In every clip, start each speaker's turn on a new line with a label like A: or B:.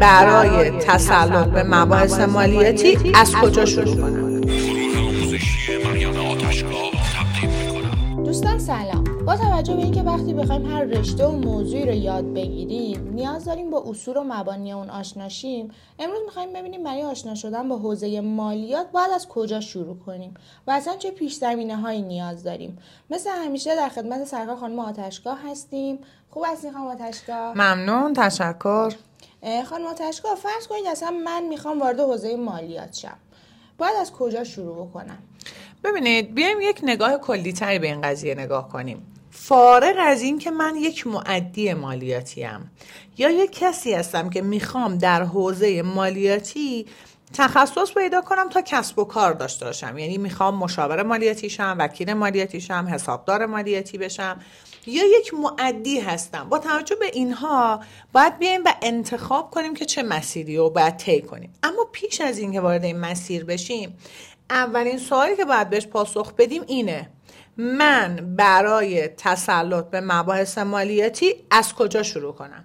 A: برای تسلط به مباحث مالیاتی از کجا شروع کنم؟
B: دوستان سلام. با توجه به اینکه وقتی بخوایم هر رشته و موضوعی رو یاد بگیریم نیاز داریم با اصول و مبانی اون آشناشیم امروز می‌خوایم ببینیم برای آشنا شدن با حوزه مالیات باید از کجا شروع کنیم و اصلا چه پیش زمینه هایی نیاز داریم. مثل همیشه در خدمت سرکار خانم آتشگاه هستیم. خوب هستین خانم آتشگاه؟
A: ممنون تشکر.
B: خانم آتشگاه فرض کنید اصلا من می‌خوام وارد حوزه مالیات شم. باید از کجا شروع کنم
A: ببینید بیایم یک نگاه کلی تری به این قضیه نگاه کنیم. فارغ از این که من یک معدی مالیاتیم یا یک کسی هستم که می‌خوام در حوزه مالیاتی تخصص پیدا کنم تا کسب و کار داشته باشم. یعنی می‌خوام مشاور مالیاتی شم وکیل مالیاتی شم حسابدار مالیاتی بشم. یا یک معدی هستم. با توجه به اینها باید بیایم و انتخاب کنیم که چه مسیری رو باید طی کنیم. اما پیش از اینکه وارد این مسیر بشیم اولین سوالی که باید بهش پاسخ بدیم اینه. من برای تسلط به مباحث مالیاتی از کجا شروع کنم؟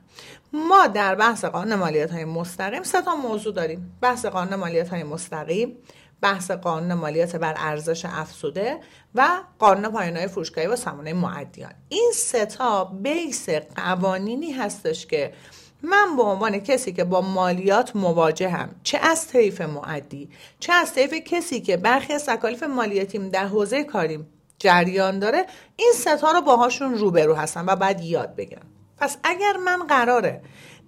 A: ما در بحث قانون مالیات های مستقیم سه تا موضوع داریم. بحث قانون مالیات های مستقیم بحث قانون مالیات بر ارزش افزوده و قانون پایانهای فروشگاهی و سامانه معدیان. این سه تا بیس قوانینی هستش که من به عنوان کسی که با مالیات مواجهم چه از طیف معدی چه از طیف کسی که برخی از تکالیف مالیاتیم در حوزه کاریم جریان داره این ستا رو باهاشون روبرو هستم و بعد یاد بگیرم. پس اگر من قراره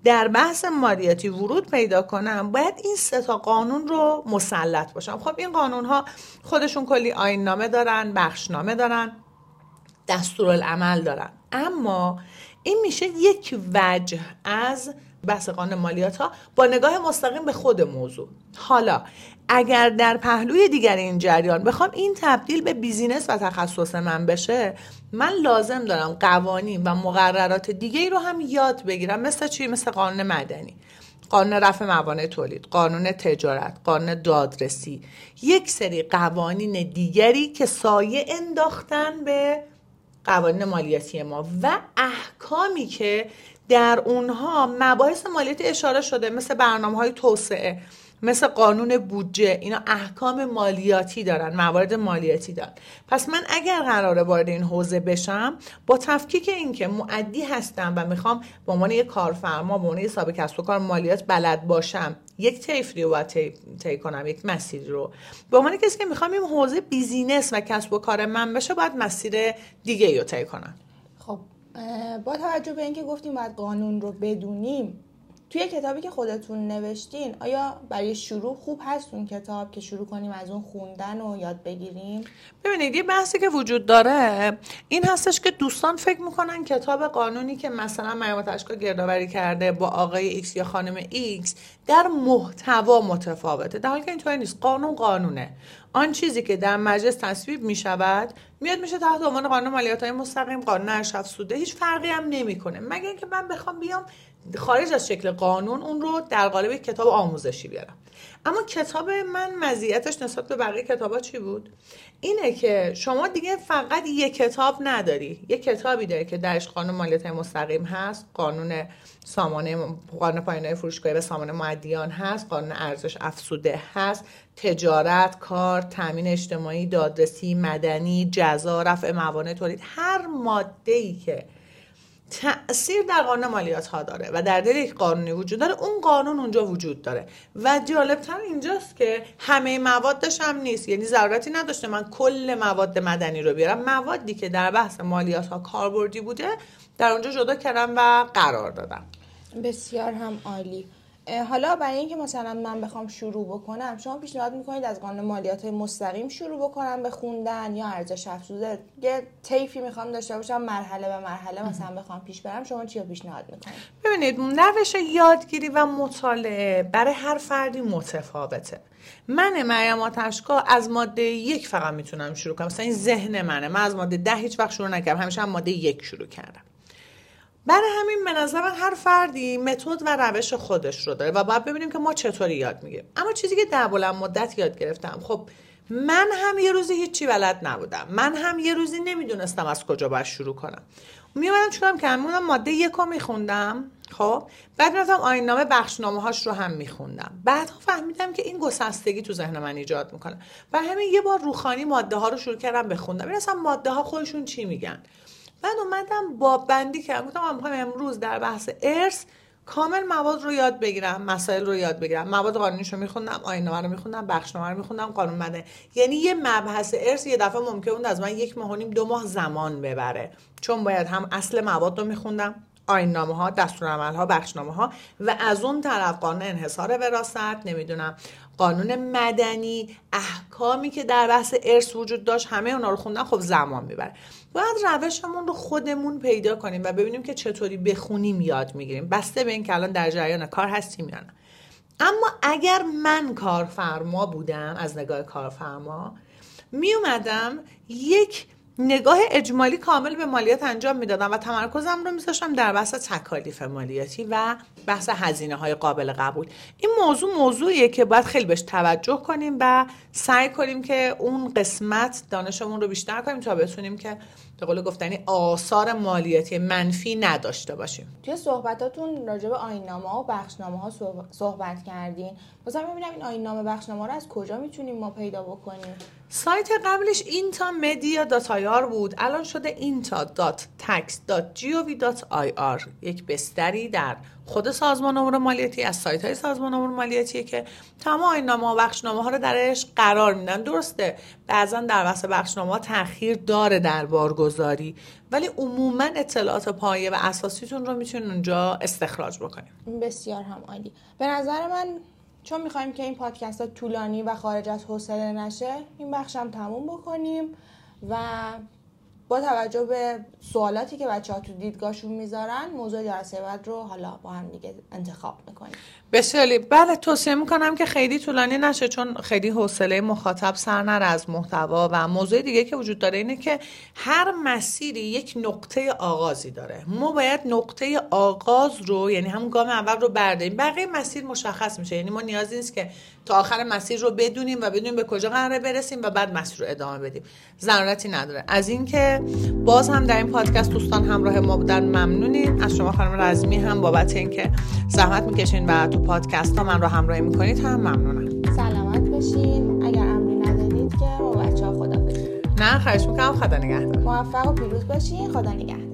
A: در بحث مالیاتی ورود پیدا کنم باید این سه تا قانون رو مسلط باشم. خب این قانون ها خودشون کلی آین نامه دارن بخشنامه دارن دستورالعمل دارن. اما این میشه یک وجه از بحث قانون مالیات ها با نگاه مستقیم به خود موضوع. حالا اگر در پهلوی دیگر این جریان بخوام این تبدیل به بیزینس و تخصص من بشه من لازم دارم قوانین و مقررات دیگه رو هم یاد بگیرم مثل چی؟ مثل قانون مدنی. قانون رفع موانع تولید قانون تجارت قانون دادرسی. یک سری قوانین دیگری که سایه انداختن به قوانین مالیاتی ما و احکامی که در اونها مباحث مالیاتی اشاره شده مثل برنامه های توسعه مثل قانون بودجه اینا احکام مالیاتی دارن موارد مالیاتی دارن. پس من اگر قراره وارد این حوزه بشم با تفکیک اینکه معدی هستم و می‌خوام به عنوان یک کارفرما به عنوان یک کسب و کار مالیات بلد باشم یک تیفری رو باید طی کنم یک مسیری رو به عنوان کسی که می‌خوام این حوزه business و کسب و کار من بشه باید مسیر دیگه رو طی کنم.
B: خب با توجه به اینکه گفتیم باید قانون رو بدونیم توی کتابی که خودتون نوشتین آیا برای شروع خوب هست اون کتاب که شروع کنیم از اون خوندن و یاد بگیریم؟
A: ببینید یه بحثی که وجود داره این هستش که دوستان فکر می‌کنن کتاب قانونی که مثلا مریم تشکا گردآوری کرده با آقای ایکس یا خانم ایکس در محتوا متفاوته. در حالی که اینطوری نیست. قانون قانونه. آن چیزی که در مجلس تصویب می شود میاد میشه تحت عنوان قانون مالیات های مستقیم قانون ارشف سوده. هیچ فرقی هم نمی‌کنه. مگر اینکه من بخوام بیام خارج از شکل قانون اون رو در قالب کتاب آموزشی بیارم. اما کتاب من مزیتش نسبت به بقیه کتابا چی بود؟ اینه که شما دیگه فقط یک کتاب نداری. یک کتابی داره که درش قانون مالیات مستقیم هست قانون سامانه قانون پایانه فروشگاهی و سامانه معدیان هست قانون ارزش افسوده هست تجارت کار تامین اجتماعی دادرسی مدنی جزا رفع موانع تولید هر ماده ای که تاثیر در قانون مالیات ها داره و در دل یک قانونی وجود داره. اون قانون اونجا وجود داره و جالبتر اینجاست که همه موادش هم نیست. یعنی ضرورتی نداشته من کل مواد مدنی رو بیارم. موادی که در بحث مالیات ها کاربردی بوده در اونجا جدا کردم و قرار دادم.
B: بسیار هم عالی. حالا برای اینکه مثلا من بخوام شروع بکنم شما پیشنهاد می‌کنید از قانون مالیات های مستقیم شروع بکنم به خوندن یا ارزش افزوده؟ یه طیفی می‌خوام داشته باشم مرحله به مرحله مثلا بخوام پیش برم شما چی پیشنهاد می‌کنید؟
A: ببینید روش یادگیری و مطالعه برای هر فردی متفاوته. من مریم آتشکا از ماده یک فقط می‌تونم شروع کنم. مثلا این ذهن منه. من از ماده ده هیچ وقت شروع نکردم. همیشه هم ماده یک شروع کردم. برای همین به نظر هر فردی متد و روش خودش رو داره و باید ببینیم که ما چطوری یاد می‌گیریم. اما چیزی که در بلند مدت یاد گرفتم خب من هم یه روزی هیچی بلد نبودم. من هم یه روزی نمی‌دونستم از کجا باید شروع کنم. میومدم چیکار می‌کردم؟ ماده یک رو میخوندم خب؟ بعد می‌رفتم آین نامه بخشنامه هاش رو هم میخوندم. بعد فهمیدم که این گسستگی تو ذهن من ایجاد می‌کنه. و همین یه بار روخانی ماده ها رو شروع کردم بخوندم. این اصلا ماده ها خودشون چی میگن؟ بعد اومدم با بندی کردم. گفتم من می‌خوام امروز در بحث ارث کامل مواد رو یاد بگیرم مسائل رو یاد بگیرم. مواد قانونیش رو میخوندم آینامه رو میخوندم بخشنامه رو میخوندم قانون مده. یعنی یه مبحث ارث یه دفعه ممکن بود از من یک ماه و نیم دو ماه زمان ببره. چون باید هم اصل مواد رو میخوندم. آینامه ها دستورالعمل ها بخشنامه ها و از اون طرف قانون انحصار وراثت نمی‌دونم قانون مدنی احکامی که در بحث ارث وجود داشت همه اونا رو خوندن خب زمان می‌بره. باید روشمون رو خودمون پیدا کنیم و ببینیم که چطوری بخونیم یاد می‌گیریم. بسته به این که الان در جریان کار هستیم یا نه. اما اگر من کارفرما بودم از نگاه کارفرما می اومدم یک نگاه اجمالی کامل به مالیات انجام می‌دادم و تمرکزم رو میذاشتم در بحث تکالیف مالیاتی و بحث هزینه های قابل قبول. این موضوع موضوعیه که باید خیلی بهش توجه کنیم و سعی کنیم که اون قسمت دانشمون رو بیشتر کنیم تا بتونیم که به قول گفتنی آثار مالیاتی منفی نداشته باشیم.
B: توی صحبتاتون راجع به آینامه ها و بخشنامه ها صحبت کردین. بازم ببینم این آیین‌نامه بخشنامه رو از کجا می‌تونیم ما پیدا بکنیم؟
A: سایت قبلش intamedia dot بود. الان شده inta dot tax dot IR یک بستری در خود سازمان امور مالیاتی از سایت های سازمان امور مالیاتی که تمام آینامه و بخشنامه ها رو درش قرار میدن. درسته. بعضا در واسه بخشنامه تاخیر داره در بارگذاری ولی عموما اطلاعات پایه و اساسیتون رو می‌تونین اونجا استخراج بکنیم
B: بسیار هم عالی. به نظر من چون می‌خوایم که این پادکست ها طولانی و خارج از حوصله نشه این بخشم تموم بکنیم و با توجه به سوالاتی که بچه ها تو دیدگاهشون می‌ذارن موضوع جلسه بعد رو حالا با هم دیگه انتخاب می‌کنیم.
A: بسیاری. بله توصیه می‌کنم که خیلی طولانی نشه چون خیلی حوصله مخاطب سر نره از محتوا. و موضوع دیگه که وجود داره اینه که هر مسیری یک نقطه آغازی داره. ما باید نقطه آغاز رو یعنی همون گام اول رو برداریم. بقیه مسیر مشخص میشه. یعنی ما نیازی نیست که تا آخر مسیر رو بدونیم و بدونیم به کجا قراره برسیم و بعد مسیر رو ادامه بدیم. ضرورتی نداره. از اینکه باز هم در این پادکست دوستان همراه ما بودن. ممنونیم از شما خانم رزمی هم بابت اینکه زحمت می‌کشین و تو پادکست ها من رو همراهی می‌کنید هم ممنونم.
B: سلامت باشین. اگر امری ندارید که با بچه ها خدا
A: نه خواهش می‌کنم. خدا نگهدار.
B: موفق و پیروز باشین. خدا نگهدار.